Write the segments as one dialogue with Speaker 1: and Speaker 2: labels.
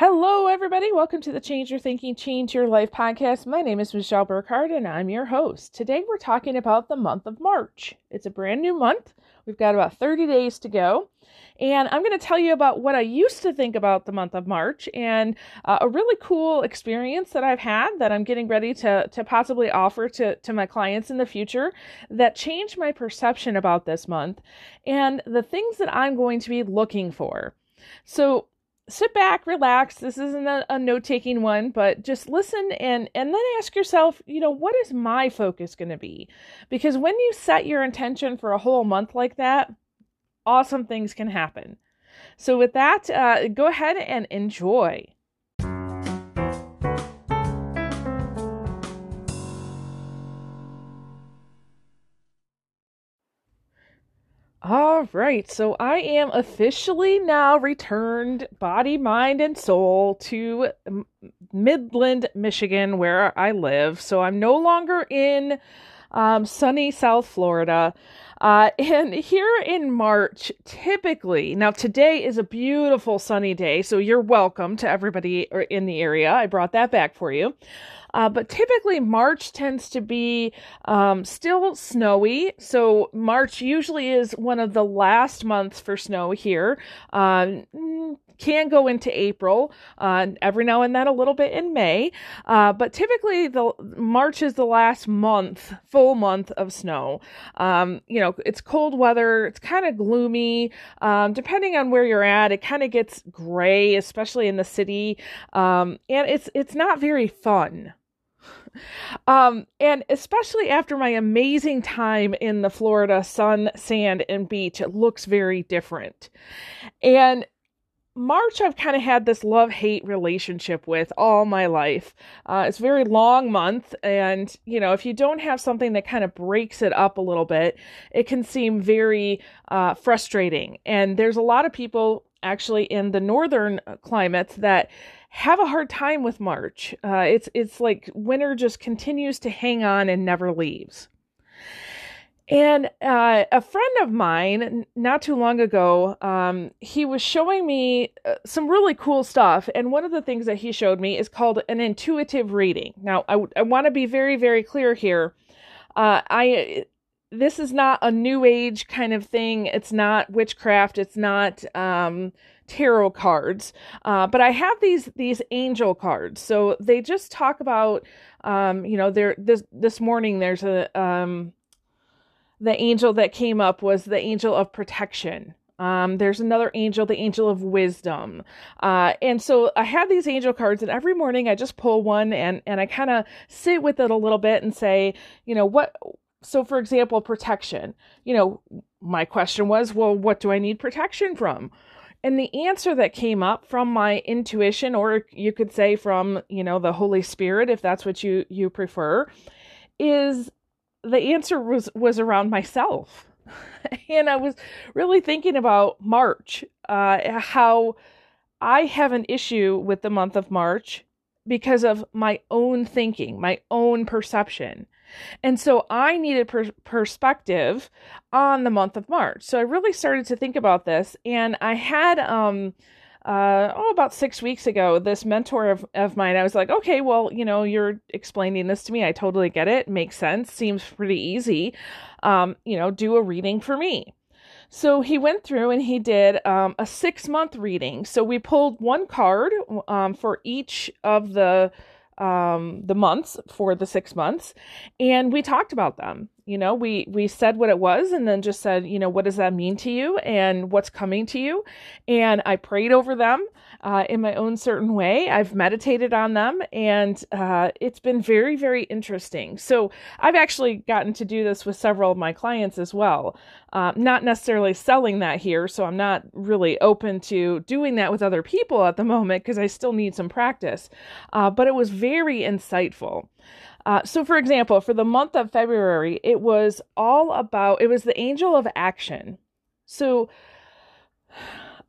Speaker 1: Hello, everybody. Welcome to the Change Your Thinking, Change Your Life podcast. My name is Michelle Burkhardt, and I'm your host. Today, we're talking about the month of March. It's a brand new month. We've got about 30 days to go. And I'm going to tell you about what I used to think about the month of March and uh, a really cool experience that I've had that I'm getting ready to, to possibly offer to, to my clients in the future that changed my perception about this month and the things that I'm going to be looking for. So, sit back, relax. This isn't a, a note taking one, but just listen and and then ask yourself, you know, what is my focus going to be? Because when you set your intention for a whole month like that, awesome things can happen. So with that, uh, go ahead and enjoy. All right, so I am officially now returned body, mind, and soul to Midland, Michigan, where I live. So I'm no longer in um, sunny South Florida. Uh, and here in March, typically, now today is a beautiful sunny day, so you're welcome to everybody in the area. I brought that back for you. Uh, but typically, March tends to be um, still snowy. So, March usually is one of the last months for snow here. Uh, can go into April, uh, every now and then a little bit in May, uh, but typically the March is the last month, full month of snow. Um, you know, it's cold weather, it's kind of gloomy. Um, depending on where you're at, it kind of gets gray, especially in the city, um, and it's it's not very fun. Um, and especially after my amazing time in the Florida sun, sand, and beach, it looks very different. And March, I've kind of had this love hate relationship with all my life. Uh, it's a very long month, and you know, if you don't have something that kind of breaks it up a little bit, it can seem very uh, frustrating. And there's a lot of people actually in the northern climates that have a hard time with March. Uh, it's it's like winter just continues to hang on and never leaves. And uh, a friend of mine, not too long ago, um, he was showing me uh, some really cool stuff. And one of the things that he showed me is called an intuitive reading. Now, I, I want to be very, very clear here. Uh, I this is not a new age kind of thing. It's not witchcraft. It's not um, tarot cards. Uh, but I have these these angel cards. So they just talk about, um, you know, there this this morning there's a um, the angel that came up was the angel of protection. Um, there's another angel, the angel of wisdom. Uh, and so I have these angel cards, and every morning I just pull one and, and I kind of sit with it a little bit and say, you know, what, so for example, protection. You know, my question was, well, what do I need protection from? And the answer that came up from my intuition, or you could say from, you know, the Holy Spirit, if that's what you, you prefer, is the answer was was around myself. And i was really thinking about march uh, how i have an issue with the month of march because of my own thinking my own perception. And so i needed per- perspective on the month of march. So i really started to think about this and i had um uh, oh, about six weeks ago, this mentor of, of mine, I was like, okay, well, you know, you're explaining this to me. I totally get it. Makes sense. Seems pretty easy. Um, you know, do a reading for me. So he went through and he did um, a six month reading. So we pulled one card um, for each of the um, the months for the six months, and we talked about them. You know, we we said what it was, and then just said, you know, what does that mean to you, and what's coming to you, and I prayed over them uh, in my own certain way. I've meditated on them, and uh, it's been very very interesting. So I've actually gotten to do this with several of my clients as well. Uh, not necessarily selling that here, so I'm not really open to doing that with other people at the moment because I still need some practice. Uh, but it was very insightful. Uh, so, for example, for the month of February, it was all about, it was the angel of action. So,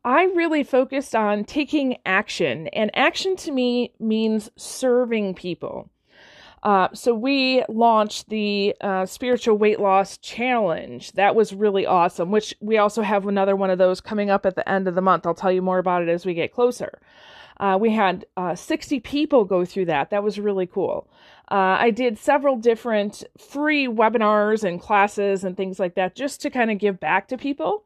Speaker 1: I really focused on taking action, and action to me means serving people. Uh, so we launched the uh, spiritual weight loss challenge. That was really awesome. Which we also have another one of those coming up at the end of the month. I'll tell you more about it as we get closer. Uh, we had uh, 60 people go through that. That was really cool. Uh, I did several different free webinars and classes and things like that just to kind of give back to people.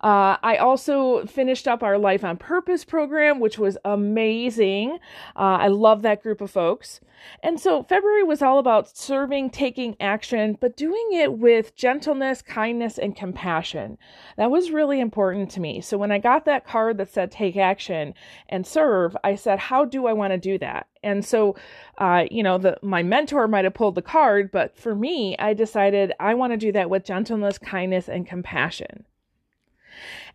Speaker 1: Uh, I also finished up our Life on Purpose program, which was amazing. Uh, I love that group of folks. And so February was all about serving, taking action, but doing it with gentleness, kindness, and compassion. That was really important to me. So when I got that card that said take action and serve, I said, how do I want to do that? And so, uh, you know, the my mentor might have pulled the card, but for me, I decided I want to do that with gentleness, kindness, and compassion.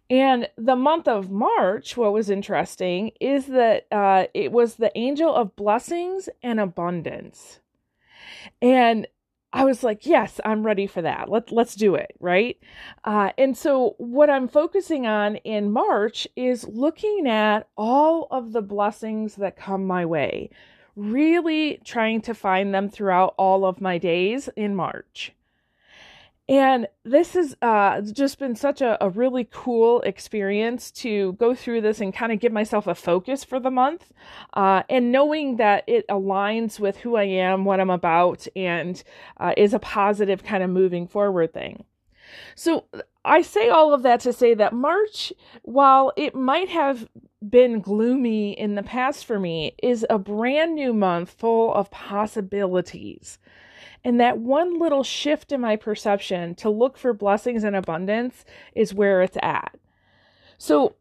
Speaker 1: And the month of March, what was interesting is that uh, it was the angel of blessings and abundance. And I was like, yes, I'm ready for that. Let, let's do it, right? Uh, and so, what I'm focusing on in March is looking at all of the blessings that come my way, really trying to find them throughout all of my days in March. And this has uh, just been such a, a, really cool experience to go through this and kind of give myself a focus for the month. Uh, and knowing that it aligns with who I am, what I'm about, and uh, is a positive kind of moving forward thing. So I say all of that to say that March, while it might have been gloomy in the past for me, is a brand new month full of possibilities. And that one little shift in my perception to look for blessings and abundance is where it's at. So,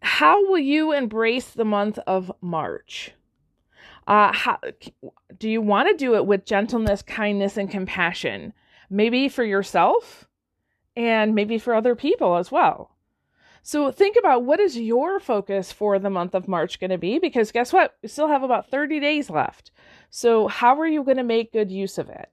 Speaker 1: how will you embrace the month of March? Uh, how, do you want to do it with gentleness, kindness, and compassion? Maybe for yourself and maybe for other people as well. So think about what is your focus for the month of March going to be because guess what? We still have about 30 days left. So how are you going to make good use of it?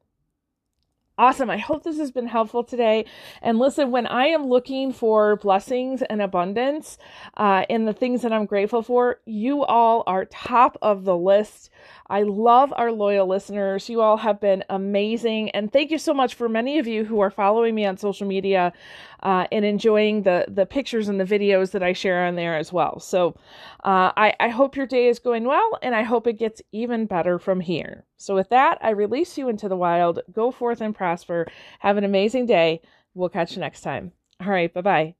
Speaker 1: Awesome. I hope this has been helpful today. And listen, when I am looking for blessings and abundance uh, in the things that I'm grateful for, you all are top of the list. I love our loyal listeners. You all have been amazing. And thank you so much for many of you who are following me on social media uh, and enjoying the, the pictures and the videos that I share on there as well. So uh, I, I hope your day is going well, and I hope it gets even better from here. So, with that, I release you into the wild. Go forth and prosper. Have an amazing day. We'll catch you next time. All right. Bye bye.